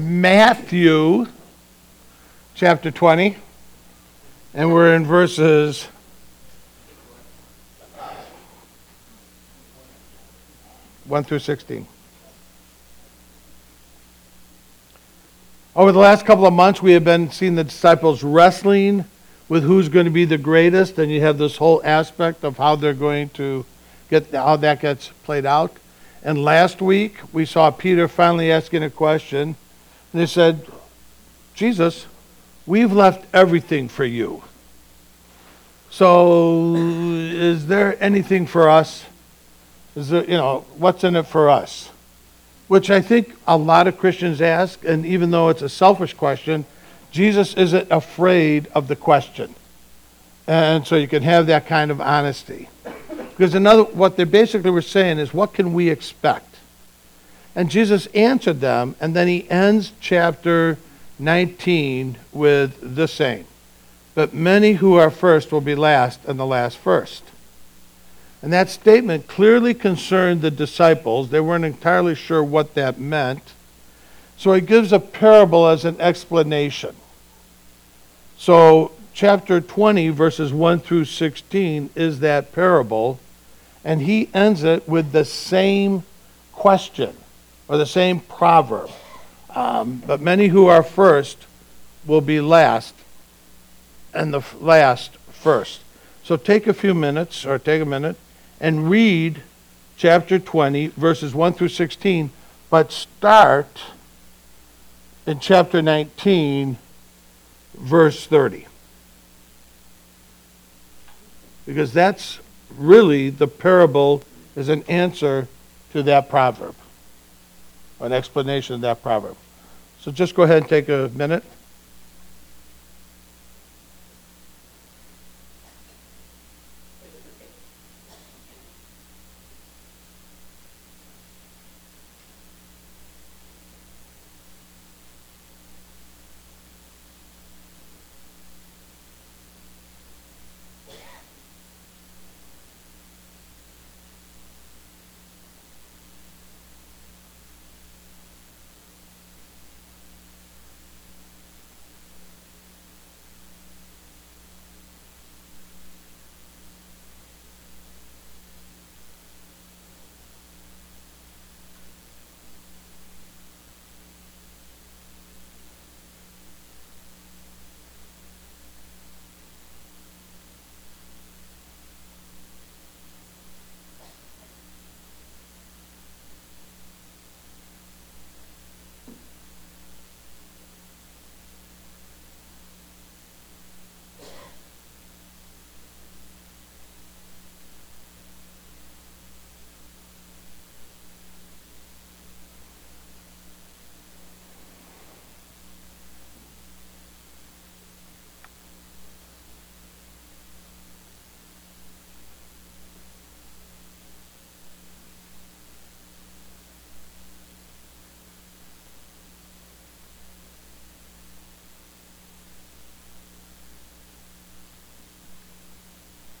Matthew chapter 20, and we're in verses 1 through 16. Over the last couple of months, we have been seeing the disciples wrestling with who's going to be the greatest, and you have this whole aspect of how they're going to get how that gets played out. And last week, we saw Peter finally asking a question. And they said, Jesus, we've left everything for you. So, is there anything for us? Is there, you know, what's in it for us? Which I think a lot of Christians ask, and even though it's a selfish question, Jesus isn't afraid of the question. And so you can have that kind of honesty. Because another, what they basically were saying is, what can we expect? And Jesus answered them, and then he ends chapter 19 with the same. But many who are first will be last, and the last first. And that statement clearly concerned the disciples. They weren't entirely sure what that meant. So he gives a parable as an explanation. So, chapter 20, verses 1 through 16, is that parable and he ends it with the same question or the same proverb. Um, but many who are first will be last, and the last first. So take a few minutes, or take a minute, and read chapter 20, verses 1 through 16, but start in chapter 19, verse 30. Because that's really the parable is an answer to that proverb, an explanation of that proverb. So just go ahead and take a minute.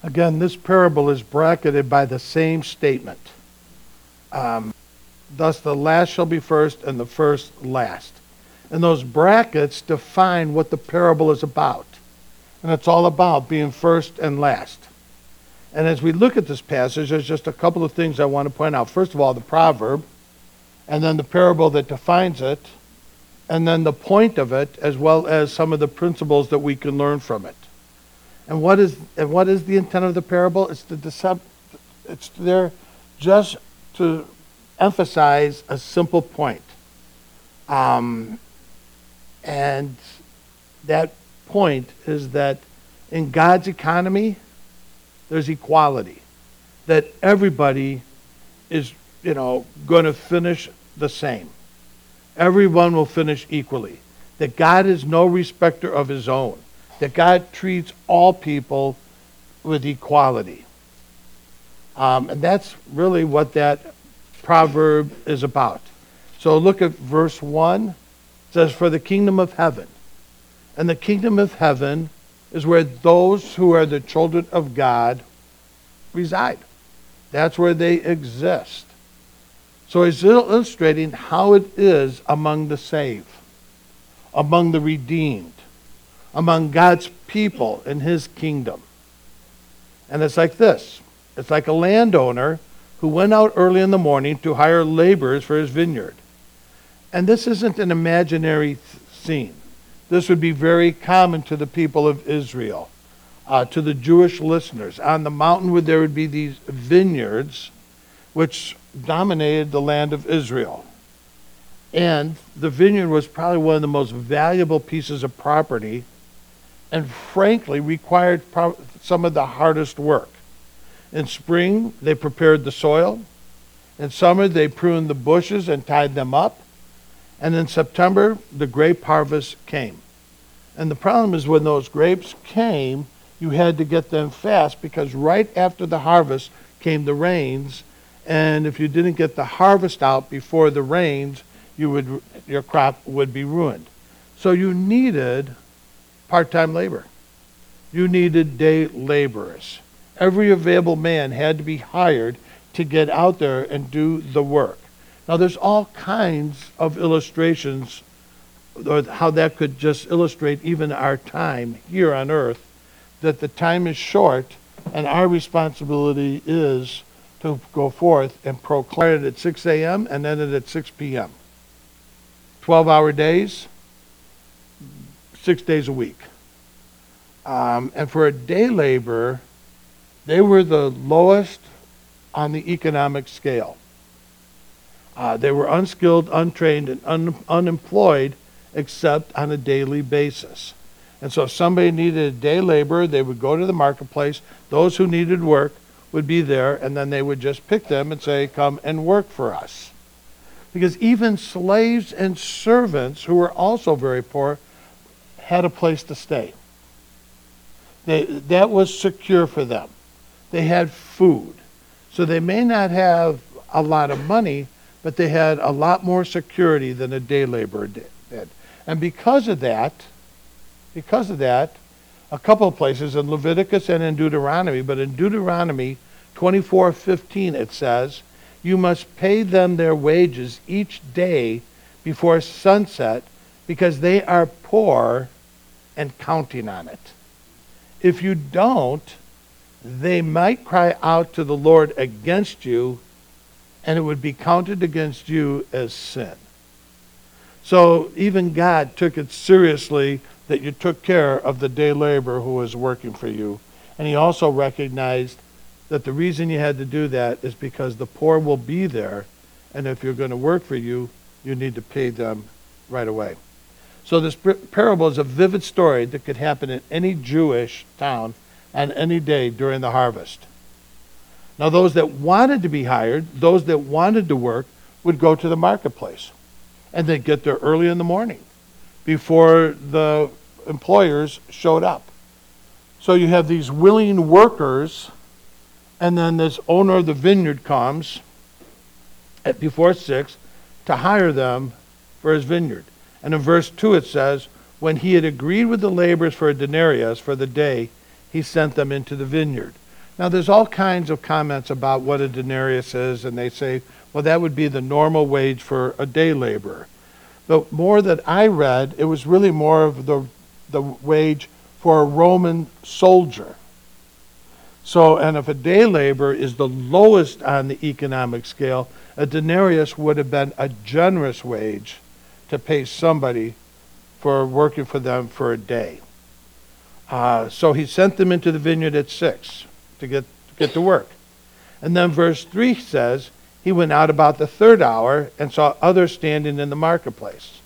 Again, this parable is bracketed by the same statement. Um, Thus, the last shall be first, and the first last. And those brackets define what the parable is about. And it's all about being first and last. And as we look at this passage, there's just a couple of things I want to point out. First of all, the proverb, and then the parable that defines it, and then the point of it, as well as some of the principles that we can learn from it. And what is and what is the intent of the parable? It's to it's there just to emphasize a simple point. Um, and that point is that in God's economy, there's equality. That everybody is, you know, going to finish the same. Everyone will finish equally. That God is no respecter of his own that God treats all people with equality. Um, and that's really what that proverb is about. So look at verse 1. It says, For the kingdom of heaven. And the kingdom of heaven is where those who are the children of God reside. That's where they exist. So he's illustrating how it is among the saved. among the redeemed, among God's people in his kingdom. And it's like this it's like a landowner who went out early in the morning to hire laborers for his vineyard. And this isn't an imaginary th- scene. This would be very common to the people of Israel, uh, to the Jewish listeners. On the mountain, where there would be these vineyards, which dominated the land of Israel. And the vineyard was probably one of the most valuable pieces of property and frankly required some of the hardest work. In spring, they prepared the soil. In summer, they pruned the bushes and tied them up. And in September, the grape harvest came. And the problem is when those grapes came, you had to get them fast because right after the harvest came the rains. And if you didn't get the harvest out before the rains, you would, your crop would be ruined. So you needed part time labor. You needed day laborers. Every available man had to be hired to get out there and do the work. Now, there's all kinds of illustrations or how that could just illustrate even our time here on earth that the time is short and our responsibility is to go forth and proclaim it at 6 a.m. and end it at 6 p.m. 12 hour days, six days a week. Um, and for a day laborer, they were the lowest on the economic scale. Uh, they were unskilled, untrained, and un- unemployed except on a daily basis. And so if somebody needed a day laborer, they would go to the marketplace. Those who needed work would be there, and then they would just pick them and say, Come and work for us. Because even slaves and servants, who were also very poor, had a place to stay. They, that was secure for them. They had food. So they may not have a lot of money, but they had a lot more security than a day laborer did. And because of that, because of that, a couple of places in Leviticus and in Deuteronomy, but in Deuteronomy 24:15 it says, "You must pay them their wages each day before sunset because they are poor and counting on it." If you don't, they might cry out to the Lord against you, and it would be counted against you as sin. So even God took it seriously that you took care of the day laborer who was working for you. And he also recognized that the reason you had to do that is because the poor will be there, and if you're going to work for you, you need to pay them right away. So this parable is a vivid story that could happen in any Jewish town on any day during the harvest. Now, those that wanted to be hired, those that wanted to work, would go to the marketplace and they'd get there early in the morning before the employers showed up. So you have these willing workers, and then this owner of the vineyard comes at before six to hire them for his vineyard. And in verse 2 it says, When he had agreed with the laborers for a denarius for the day, he sent them into the vineyard. Now, there's all kinds of comments about what a denarius is, and they say, well, that would be the normal wage for a day laborer. The more that I read, it was really more of the, the wage for a Roman soldier. So, and if a day laborer is the lowest on the economic scale, a denarius would have been a generous wage to pay somebody for working for them for a day. Uh, so he sent them into the vineyard at six to get, to get to work. And then verse 3 says, he went out about the third hour and saw others standing in the marketplace.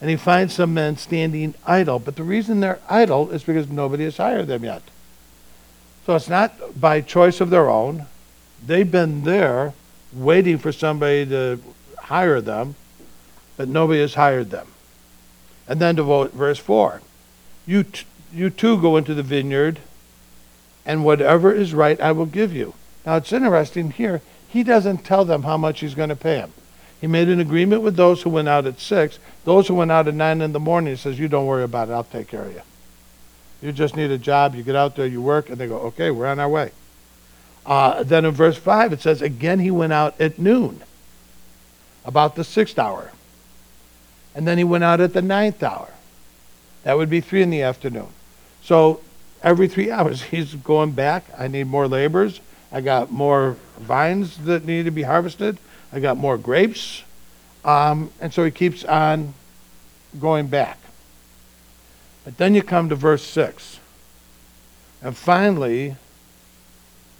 And he finds some men standing idle. But the reason they're idle is because nobody has hired them yet. So it's not by choice of their own. They've been there waiting for somebody to hire them, but nobody has hired them. And then to verse 4 you, t- you too go into the vineyard, and whatever is right I will give you. Now it's interesting here he doesn't tell them how much he's going to pay them. He made an agreement with those who went out at 6. Those who went out at 9 in the morning, he says, You don't worry about it. I'll take care of you. You just need a job. You get out there, you work, and they go, Okay, we're on our way. Uh, then in verse 5, it says, Again he went out at noon, about the sixth hour. And then he went out at the ninth hour. That would be three in the afternoon. So every three hours, he's going back. I need more laborers. I got more vines that need to be harvested. I got more grapes. Um, and so he keeps on going back. But then you come to verse 6. And finally,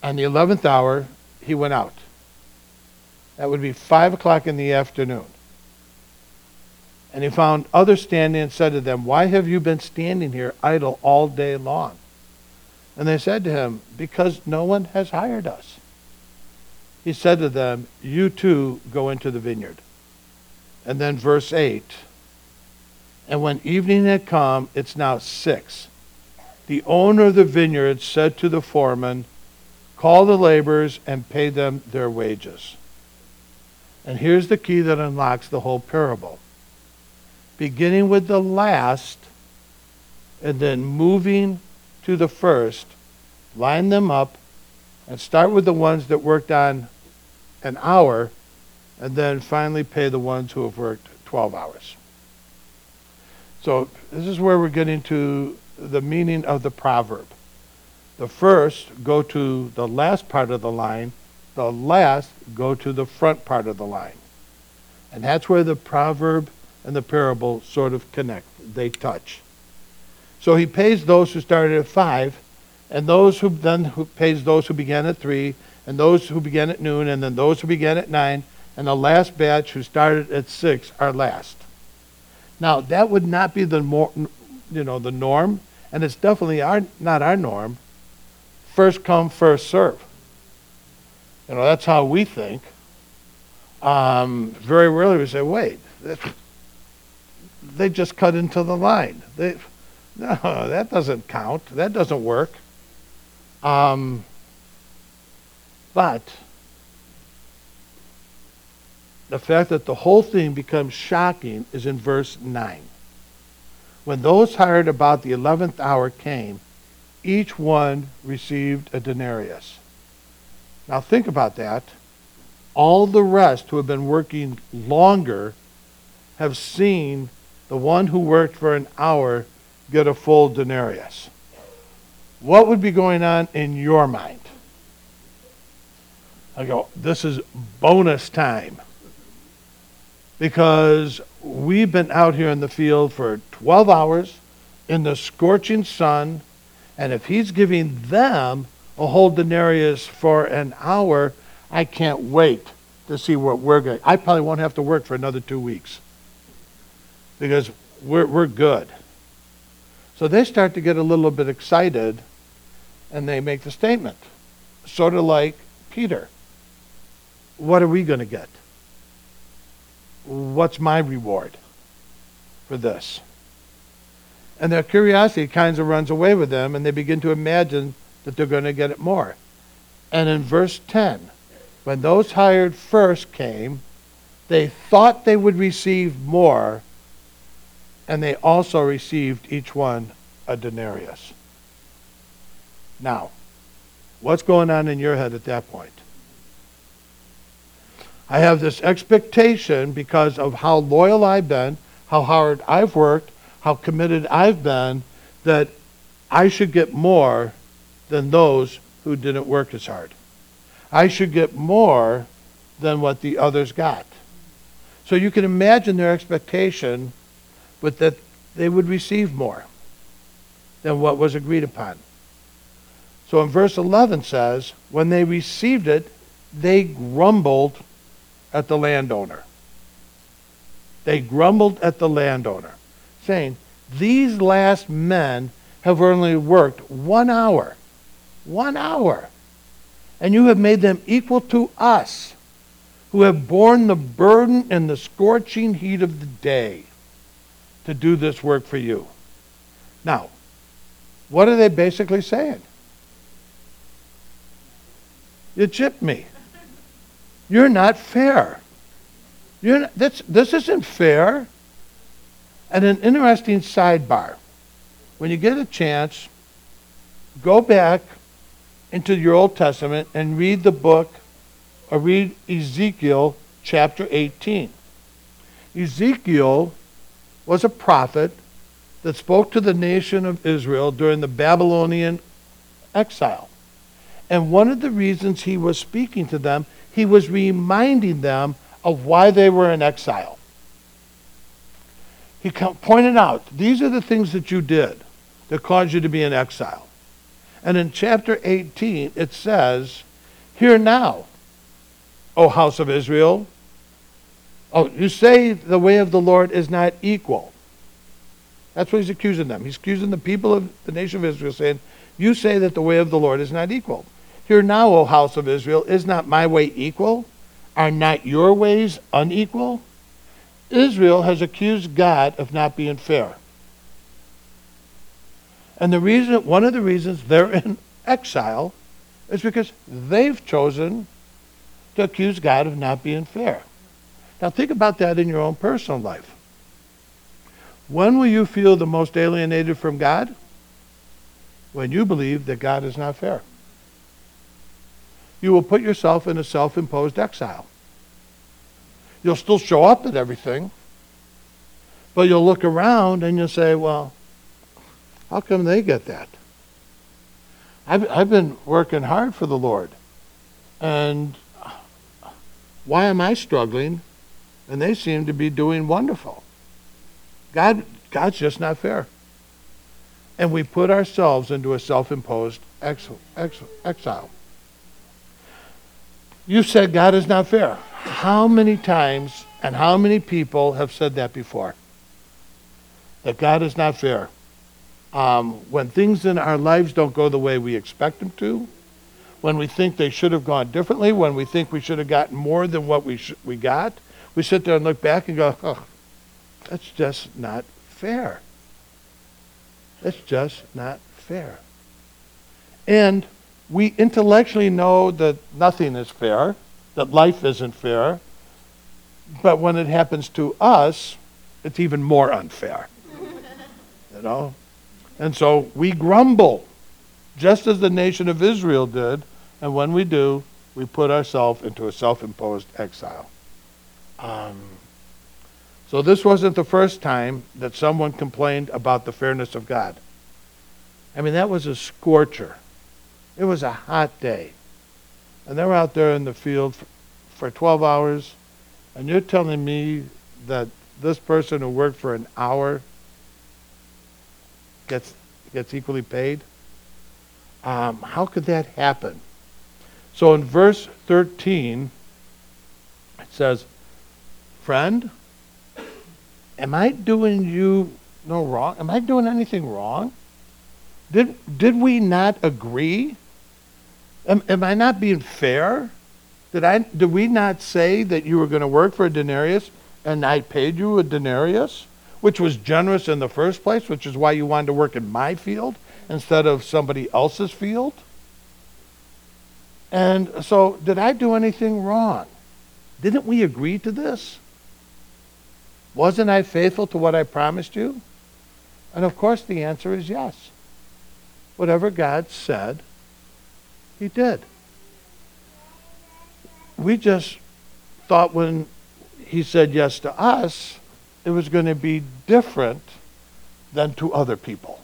on the 11th hour, he went out. That would be 5 o'clock in the afternoon. And he found others standing and said to them, Why have you been standing here idle all day long? And they said to him, Because no one has hired us. He said to them, You too go into the vineyard. And then verse 8 And when evening had come, it's now six. The owner of the vineyard said to the foreman, Call the laborers and pay them their wages. And here's the key that unlocks the whole parable. Beginning with the last and then moving to the first, line them up, and start with the ones that worked on an hour, and then finally pay the ones who have worked 12 hours. So this is where we're getting to the meaning of the proverb. The first go to the last part of the line, the last go to the front part of the line. And that's where the proverb and the parable sort of connect. They touch. So he pays those who started at five, and those who then who pays those who began at three, and those who began at noon, and then those who began at nine, and the last batch who started at six are last. Now that would not be the more, you know, the norm, and it's definitely our, not our norm. First come, first serve. You know, that's how we think. Um, very rarely we say, wait, they just cut into the line. They, no, that doesn't count. That doesn't work. Um, but the fact that the whole thing becomes shocking is in verse 9. When those hired about the eleventh hour came, each one received a denarius. Now think about that. All the rest who have been working longer have seen the one who worked for an hour get a full denarius. What would be going on in your mind? I go, this is bonus time because we've been out here in the field for 12 hours in the scorching sun, and if he's giving them a whole denarius for an hour, I can't wait to see what we're going. I probably won't have to work for another two weeks because we're we're good. So they start to get a little bit excited, and they make the statement, sort of like Peter. What are we going to get? what's my reward for this? And their curiosity kind of runs away with them, and they begin to imagine that they're going to get it more. And in verse 10, when those hired first came, they thought they would receive more, and they also received each one a denarius. Now, what's going on in your head at that point? I have this expectation because of how loyal I've been, how hard I've worked, how committed I've been, that I should get more than those who didn't work as hard. I should get more than what the others got. So you can imagine their expectation, but that they would receive more than what was agreed upon. So in verse 11 says, when they received it, they grumbled at the landowner. They grumbled at the landowner, saying, These last men have only worked one hour. One hour. And you have made them equal to us, who have borne the burden and the scorching heat of the day to do this work for you. Now, what are they basically saying? You chipped me. You're not fair. You're not, that's, this isn't fair. And an interesting sidebar. When you get a chance, go back into your Old Testament and read the book or read Ezekiel chapter 18. Ezekiel was a prophet that spoke to the nation of Israel during the Babylonian exile. And one of the reasons he was speaking to them, he was reminding them of why they were in exile. He pointed out, these are the things that you did that caused you to be in exile. And in chapter 18, it says, Hear now, O house of Israel. Oh, you say the way of the Lord is not equal. That's what he's accusing them. He's accusing the people of the nation of Israel, saying, You say that the way of the Lord is not equal. Hear now, O house of Israel, is not my way equal? Are not your ways unequal? Israel has accused God of not being fair. And the reason, one of the reasons they're in exile is because they've chosen to accuse God of not being fair. Now think about that in your own personal life. When will you feel the most alienated from God? When you believe that God is not fair. You will put yourself in a self imposed exile. You'll still show up at everything, but you'll look around and you'll say, well, how come they get that? I've, I've been working hard for the Lord. And why am I struggling? And they seem to be doing wonderful. God, God's just not fair. And we put ourselves into a self imposed exile. You said God is not fair. How many times and how many people have said that before? That God is not fair. Um, when things in our lives don't go the way we expect them to, when we think they should have gone differently, when we think we should have gotten more than what we, sh- we got, we sit there and look back and go, oh, that's just not fair. That's just not fair. And we intellectually know that nothing is fair, that life isn't fair, but when it happens to us, it's even more unfair. you know? And so we grumble, just as the nation of Israel did, and when we do, we put ourselves into a self imposed exile. Um, so this wasn't the first time that someone complained about the fairness of God. I mean, that was a scorcher. It was a hot day. And they were out there in the field for, for 12 hours, and you're telling me that this person who worked for an hour gets gets equally paid? Um, how could that happen? So in verse 13, it says, Friend, am I doing you no wrong? Am I doing anything wrong? Did, did we not agree? Am, am I not being fair? Did, I, did we not say that you were going to work for a denarius and I paid you a denarius? which was generous in the first place, which is why you wanted to work in my field instead of somebody else's field. And so, did I do anything wrong? Didn't we agree to this? Wasn't I faithful to what I promised you? And of course, the answer is yes. Whatever God said, He did. We just thought when He said yes to us, it was going to be different than to other people.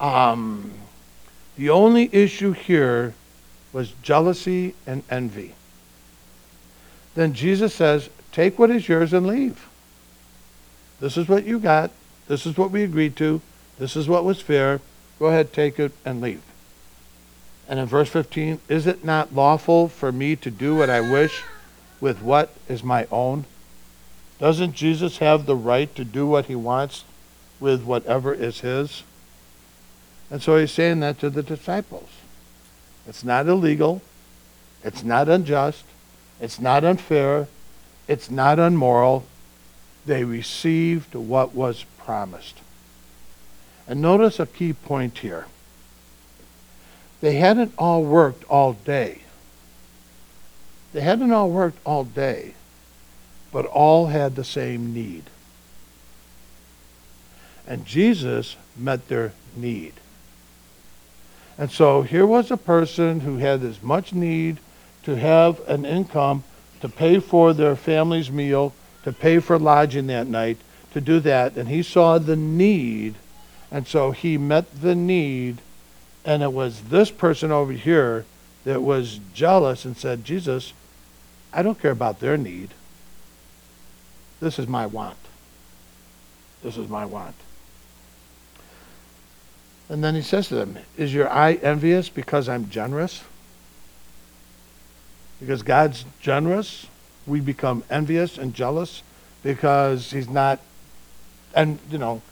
Um, the only issue here was jealousy and envy. Then Jesus says, Take what is yours and leave. This is what you got. This is what we agreed to. This is what was fair. Go ahead, take it, and leave. And in verse 15, is it not lawful for me to do what I wish with what is my own? Doesn't Jesus have the right to do what he wants with whatever is his? And so he's saying that to the disciples. It's not illegal. It's not unjust. It's not unfair. It's not unmoral. They received what was promised. And notice a key point here. They hadn't all worked all day. They hadn't all worked all day but all had the same need. And Jesus met their need. And so here was a person who had as much need to have an income to pay for their family's meal, to pay for lodging that night, to do that, and he saw the need, and so he met the need, and it was this person over here that was jealous and said, Jesus, I don't care about their need. This is my want. This is my want. And then he says to them, Is your eye envious because I'm generous? Because God's generous, we become envious and jealous because he's not, and you know,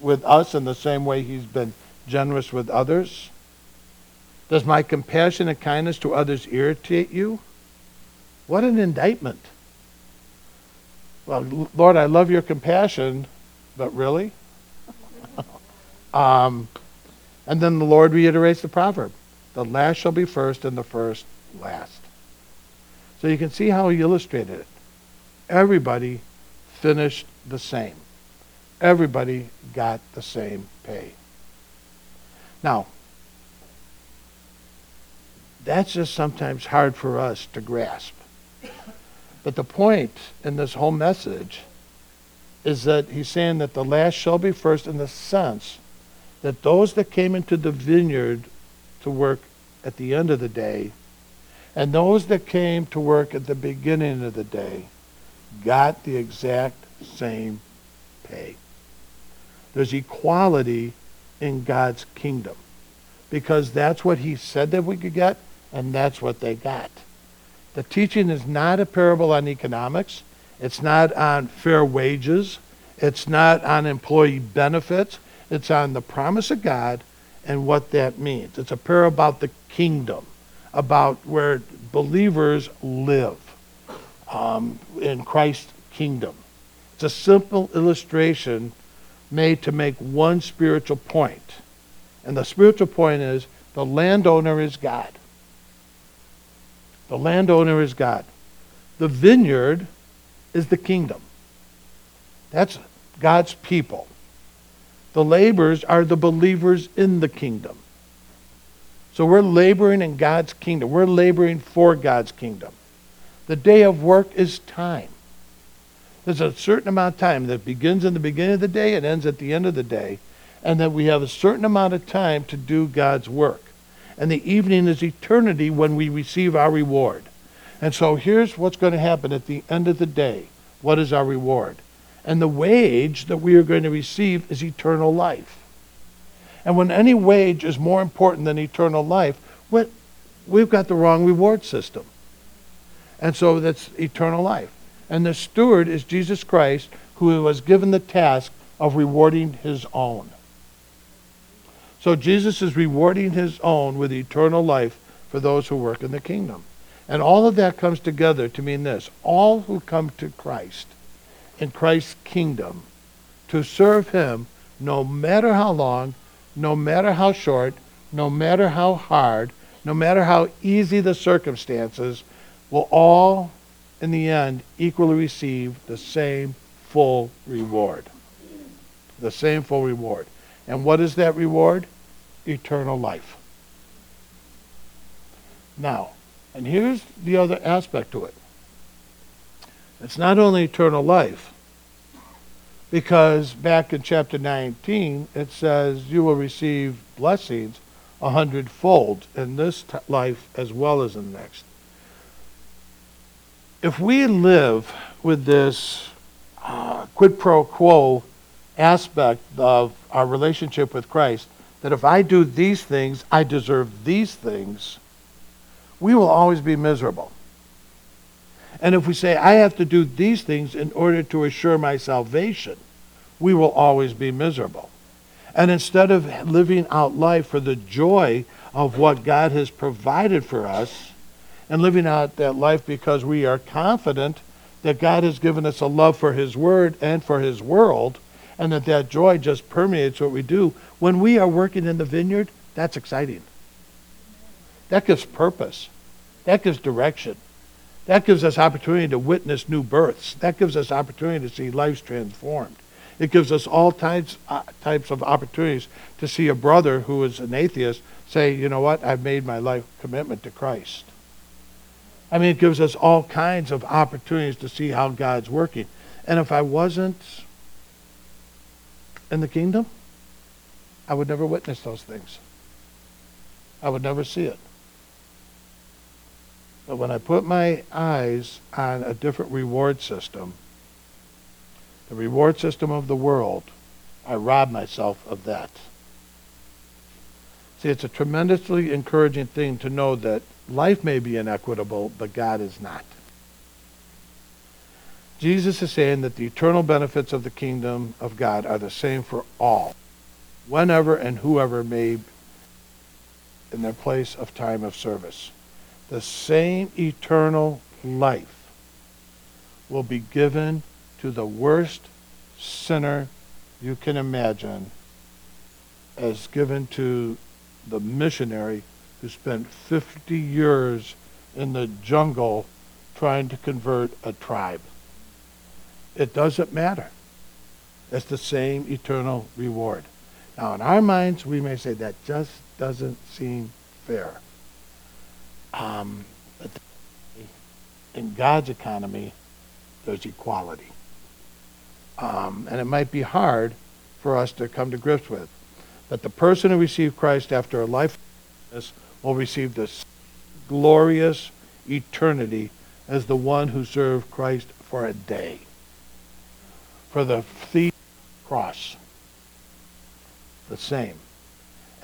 with us in the same way he's been generous with others. Does my compassion and kindness to others irritate you? What an indictment. Well, Lord, I love your compassion, but really? um, and then the Lord reiterates the proverb the last shall be first, and the first last. So you can see how he illustrated it. Everybody finished the same. Everybody got the same pay. Now, that's just sometimes hard for us to grasp. But the point in this whole message is that he's saying that the last shall be first in the sense that those that came into the vineyard to work at the end of the day and those that came to work at the beginning of the day got the exact same pay. There's equality in God's kingdom because that's what he said that we could get and that's what they got. The teaching is not a parable on economics. It's not on fair wages. It's not on employee benefits. It's on the promise of God and what that means. It's a parable about the kingdom, about where believers live um, in Christ's kingdom. It's a simple illustration made to make one spiritual point. And the spiritual point is the landowner is God. The landowner is God. The vineyard is the kingdom. That's God's people. The laborers are the believers in the kingdom. So we're laboring in God's kingdom. We're laboring for God's kingdom. The day of work is time. There's a certain amount of time that begins in the beginning of the day and ends at the end of the day, and that we have a certain amount of time to do God's work. And the evening is eternity when we receive our reward. And so here's what's going to happen at the end of the day. What is our reward? And the wage that we are going to receive is eternal life. And when any wage is more important than eternal life, what, we've got the wrong reward system. And so that's eternal life. And the steward is Jesus Christ, who was given the task of rewarding his own. So Jesus is rewarding his own with eternal life for those who work in the kingdom. And all of that comes together to mean this all who come to Christ in Christ's kingdom to serve him, no matter how long, no matter how short, no matter how hard, no matter how easy the circumstances, will all, in the end, equally receive the same full reward. The same full reward. And what is that reward? Eternal life. Now, and here's the other aspect to it it's not only eternal life, because back in chapter 19, it says, You will receive blessings a hundredfold in this t- life as well as in the next. If we live with this uh, quid pro quo aspect of our relationship with Christ, that if I do these things, I deserve these things, we will always be miserable. And if we say, I have to do these things in order to assure my salvation, we will always be miserable. And instead of living out life for the joy of what God has provided for us, and living out that life because we are confident that God has given us a love for His Word and for His world, and that that joy just permeates what we do, when we are working in the vineyard, that's exciting. That gives purpose. That gives direction. That gives us opportunity to witness new births. That gives us opportunity to see lives transformed. It gives us all types, uh, types of opportunities to see a brother who is an atheist say, you know what, I've made my life commitment to Christ. I mean, it gives us all kinds of opportunities to see how God's working. And if I wasn't in the kingdom, I would never witness those things. I would never see it. But when I put my eyes on a different reward system, the reward system of the world, I rob myself of that. See, it's a tremendously encouraging thing to know that life may be inequitable, but God is not. Jesus is saying that the eternal benefits of the kingdom of God are the same for all, whenever and whoever may in their place of time of service. The same eternal life will be given to the worst sinner you can imagine as given to the missionary who spent 50 years in the jungle trying to convert a tribe. It doesn't matter. It's the same eternal reward. Now, in our minds, we may say that just doesn't seem fair. Um, but in God's economy, there's equality. Um, and it might be hard for us to come to grips with. But the person who received Christ after a life will receive this glorious eternity as the one who served Christ for a day. For the thief cross, the same.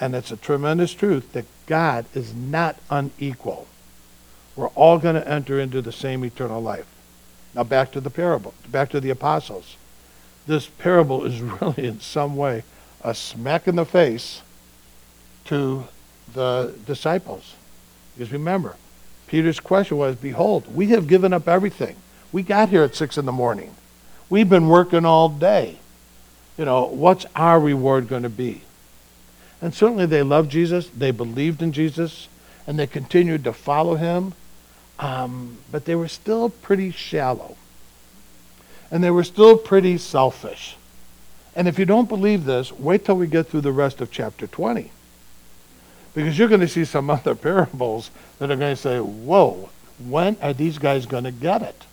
And it's a tremendous truth that God is not unequal. We're all going to enter into the same eternal life. Now back to the parable, back to the apostles. This parable is really in some way a smack in the face to the disciples. Because remember, Peter's question was, Behold, we have given up everything. We got here at 6 in the morning. We've been working all day. You know, what's our reward going to be? And certainly they loved Jesus, they believed in Jesus, and they continued to follow him. Um, but they were still pretty shallow. And they were still pretty selfish. And if you don't believe this, wait till we get through the rest of chapter 20. Because you're going to see some other parables that are going to say, whoa, when are these guys going to get it?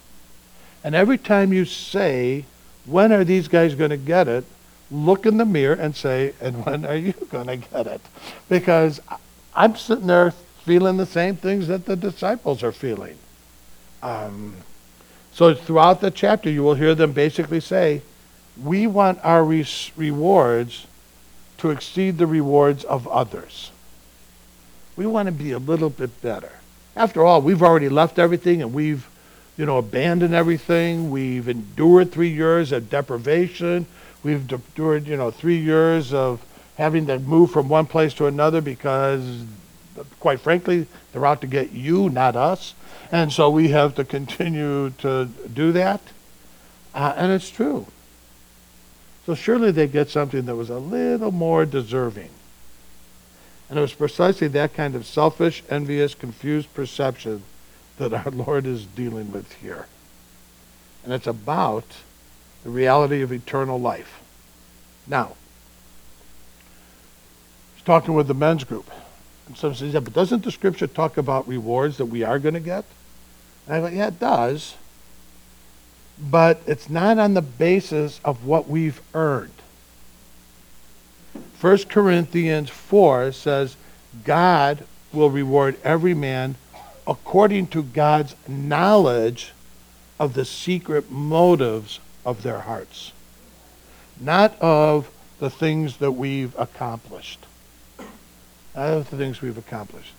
And every time you say, when are these guys going to get it, look in the mirror and say, and when are you going to get it? Because I'm sitting there feeling the same things that the disciples are feeling. Um, so throughout the chapter, you will hear them basically say, we want our re- rewards to exceed the rewards of others. We want to be a little bit better. After all, we've already left everything and we've, you know, abandoned everything. We've endured three years of deprivation. We've endured, you know, three years of having to move from one place to another because, quite frankly, they're out to get you, not us. And so we have to continue to do that. Uh, and it's true. So surely they get something that was a little more deserving. And it was precisely that kind of selfish, envious, confused perception that our Lord is dealing with here. And it's about the reality of eternal life. Now, he's talking with the men's group. And some says, yeah, but doesn't the scripture talk about rewards that we are going to get? And I go, yeah, it does but it's not on the basis of what we've earned. 1 Corinthians 4 says, God will reward every man according to God's knowledge of the secret motives of their hearts, not of the things that we've accomplished. Not of the things we've accomplished.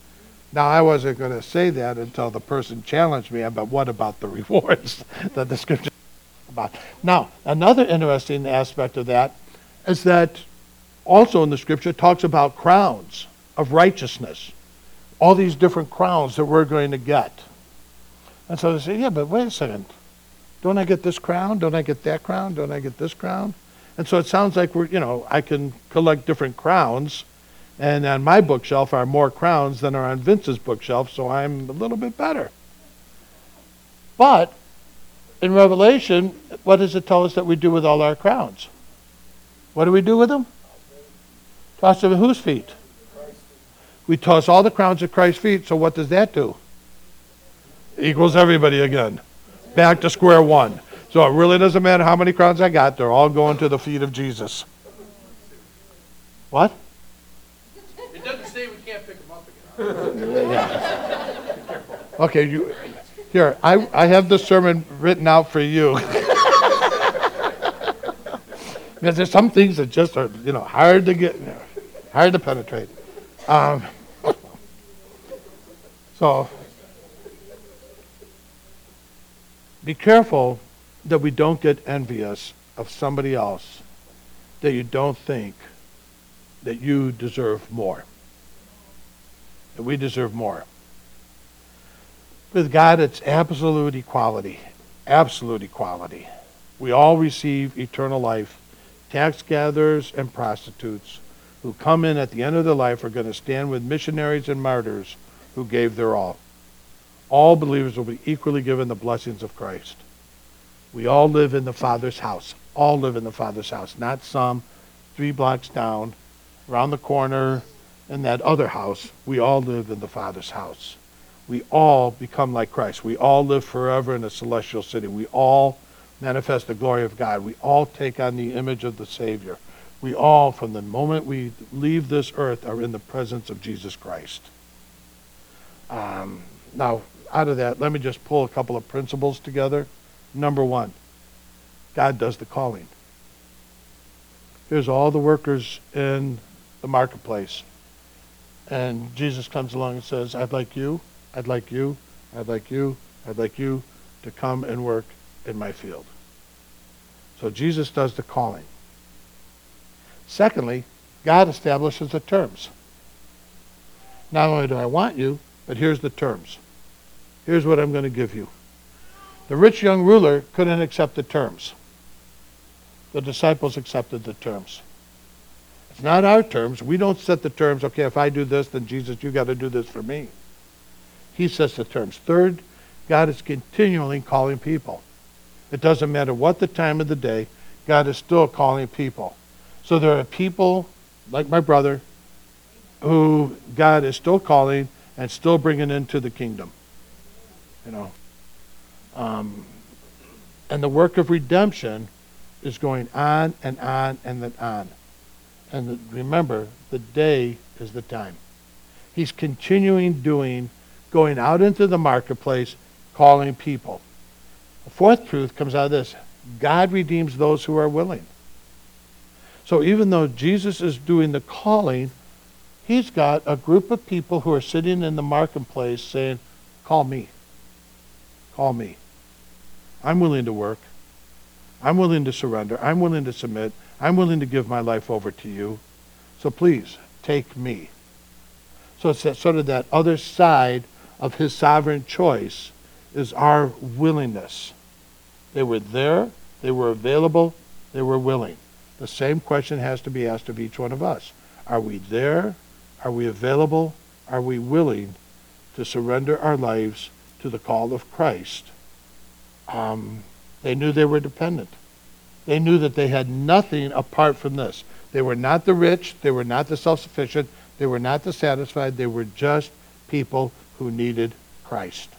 Now, I wasn't going to say that until the person challenged me about what about the rewards that the scripture about. Now, another interesting aspect of that is that also in the scripture talks about crowns of righteousness. All these different crowns that we're going to get. And so they say, yeah, but wait a second. Don't I get this crown? Don't I get that crown? Don't I get this crown? And so it sounds like we're, you know, I can collect different crowns and on my bookshelf are more crowns than are on Vince's bookshelf, so I'm a little bit better. But in Revelation, what does it tell us that we do with all our crowns? What do we do with them? Toss them at whose feet? We toss all the crowns at Christ's feet, so what does that do? Equals everybody again. Back to square one. So it really doesn't matter how many crowns I got, they're all going to the feet of Jesus. What? It doesn't say we can't pick them up again. Yeah. Okay, you, here, I, I have the sermon written out for you. Because there's some things that just are, you know, hard to get, hard to penetrate. Um, so, be careful that we don't get envious of somebody else that you don't think that you deserve more. That we deserve more. With God, it's absolute equality. Absolute equality. We all receive eternal life. Tax gatherers and prostitutes who come in at the end of their life are going to stand with missionaries and martyrs who gave their all. All believers will be equally given the blessings of Christ. We all live in the Father's house. All live in the Father's house, not some three blocks down, around the corner, in that other house. We all live in the Father's house. We all become like Christ. We all live forever in a celestial city. We all manifest the glory of God. We all take on the image of the Savior. We all, from the moment we leave this earth, are in the presence of Jesus Christ. Um, now, out of that, let me just pull a couple of principles together. Number one, God does the calling. Here's all the workers in the marketplace. And Jesus comes along and says, I'd like you, I'd like you, I'd like you, I'd like you to come and work in my field. So Jesus does the calling. Secondly, God establishes the terms. Not only do I want you, but here's the terms. Here's what I'm going to give you. The rich young ruler couldn't accept the terms. The disciples accepted the terms. It's not our terms. We don't set the terms, okay, if I do this, then Jesus, you got to do this for me. He sets the terms. Third, God is continually calling people. It doesn't matter what the time of the day, God is still calling people. So there are people, like my brother, who God is still calling and still bringing into the kingdom. You know. Um, and the work of redemption is going on and on and then on. And the, remember, the day is the time. He's continuing doing, going out into the marketplace, calling people. The fourth truth comes out of this God redeems those who are willing. So even though Jesus is doing the calling, he's got a group of people who are sitting in the marketplace saying, Call me. Call me. I'm willing to work. I'm willing to surrender. I'm willing to submit. I'm willing to give my life over to you. So please, take me. So it's that sort of that other side of his sovereign choice is our willingness. They were there, they were available, they were willing. The same question has to be asked of each one of us. Are we there? Are we available? Are we willing to surrender our lives to the call of Christ? Um, they knew they were dependent. They knew that they had nothing apart from this. They were not the rich, they were not the self sufficient, they were not the satisfied, they were just people who needed Christ.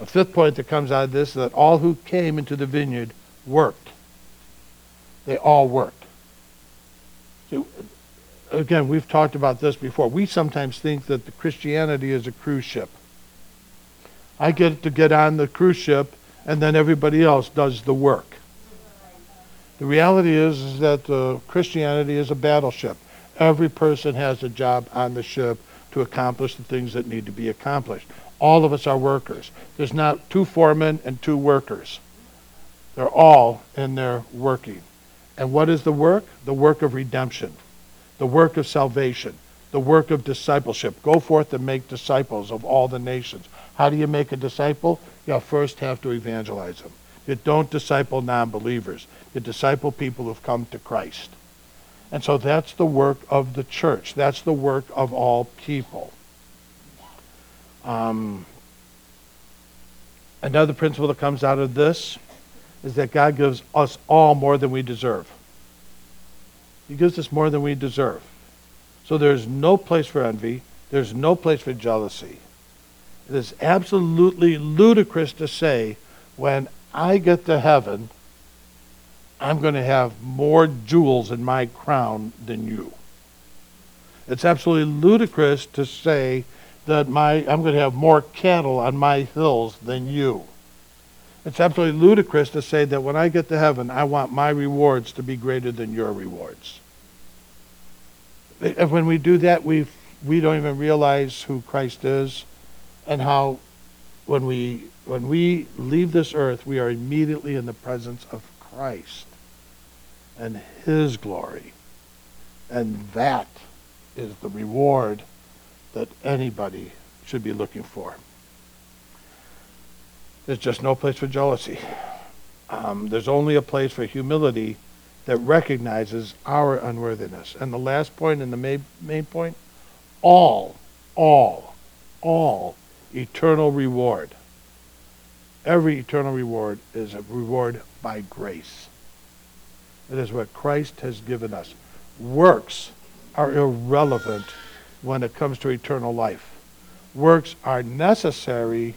A fifth point that comes out of this is that all who came into the vineyard worked. They all worked. See, again, we've talked about this before. We sometimes think that the Christianity is a cruise ship. I get to get on the cruise ship and then everybody else does the work. The reality is, is that uh, Christianity is a battleship. Every person has a job on the ship to accomplish the things that need to be accomplished. All of us are workers. There's not two foremen and two workers. They're all in there working. And what is the work? The work of redemption, the work of salvation, the work of discipleship. Go forth and make disciples of all the nations. How do you make a disciple? You first have to evangelize them. You don't disciple non believers, you disciple people who've come to Christ. And so that's the work of the church, that's the work of all people. Um, another principle that comes out of this is that God gives us all more than we deserve. He gives us more than we deserve. So there's no place for envy, there's no place for jealousy. It is absolutely ludicrous to say, when I get to heaven, I'm going to have more jewels in my crown than you. It's absolutely ludicrous to say that my, I'm going to have more cattle on my hills than you. It's absolutely ludicrous to say that when I get to heaven, I want my rewards to be greater than your rewards. And when we do that, we we don't even realize who Christ is and how when we when we leave this earth, we are immediately in the presence of Christ and his glory. And that is the reward that anybody should be looking for. There's just no place for jealousy. Um, there's only a place for humility that recognizes our unworthiness. And the last point and the main, main point all, all, all eternal reward. Every eternal reward is a reward by grace. It is what Christ has given us. Works are irrelevant when it comes to eternal life. Works are necessary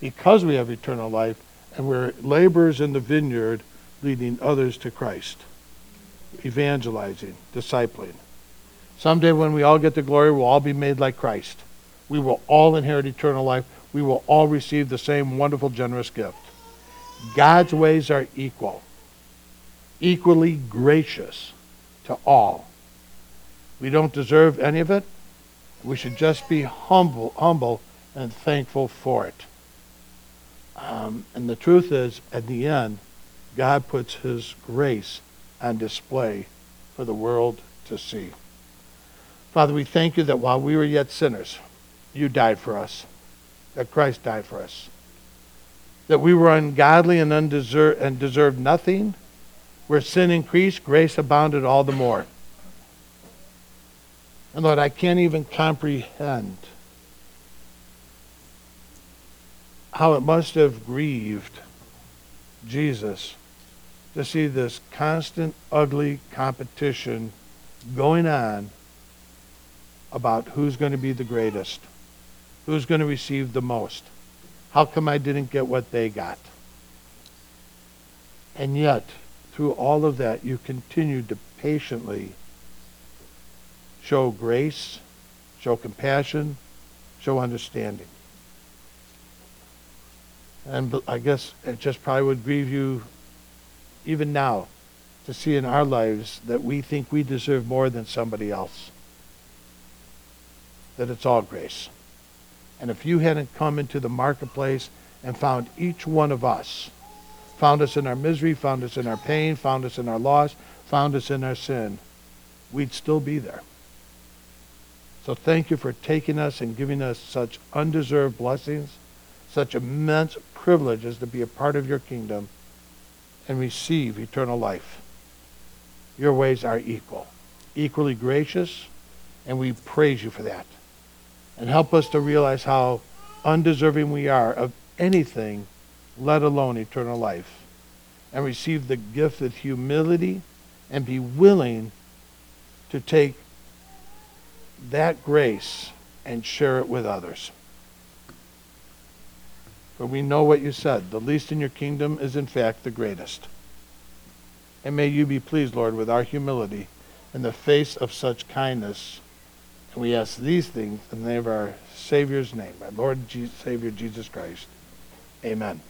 because we have eternal life and we're laborers in the vineyard leading others to Christ, evangelizing, discipling. Someday when we all get to glory, we'll all be made like Christ. We will all inherit eternal life. We will all receive the same wonderful, generous gift. God's ways are equal, equally gracious to all. We don't deserve any of it. We should just be humble, humble and thankful for it. Um, and the truth is, at the end, God puts His grace on display for the world to see. Father, we thank you that while we were yet sinners, you died for us, that Christ died for us, that we were ungodly and undeserved and deserved nothing. Where sin increased, grace abounded all the more. And Lord, I can't even comprehend how it must have grieved Jesus to see this constant, ugly competition going on about who's going to be the greatest, who's going to receive the most. How come I didn't get what they got? And yet, through all of that, you continued to patiently show grace, show compassion, show understanding. And I guess it just probably would grieve you even now to see in our lives that we think we deserve more than somebody else. That it's all grace. And if you hadn't come into the marketplace and found each one of us, found us in our misery, found us in our pain, found us in our loss, found us in our sin, we'd still be there. So thank you for taking us and giving us such undeserved blessings, such immense privileges to be a part of your kingdom and receive eternal life. Your ways are equal, equally gracious, and we praise you for that. And help us to realize how undeserving we are of anything, let alone eternal life, and receive the gift of humility and be willing to take that grace and share it with others. For we know what you said the least in your kingdom is, in fact, the greatest. And may you be pleased, Lord, with our humility in the face of such kindness. And we ask these things in the name of our Savior's name, our Lord Jesus, Savior Jesus Christ. Amen.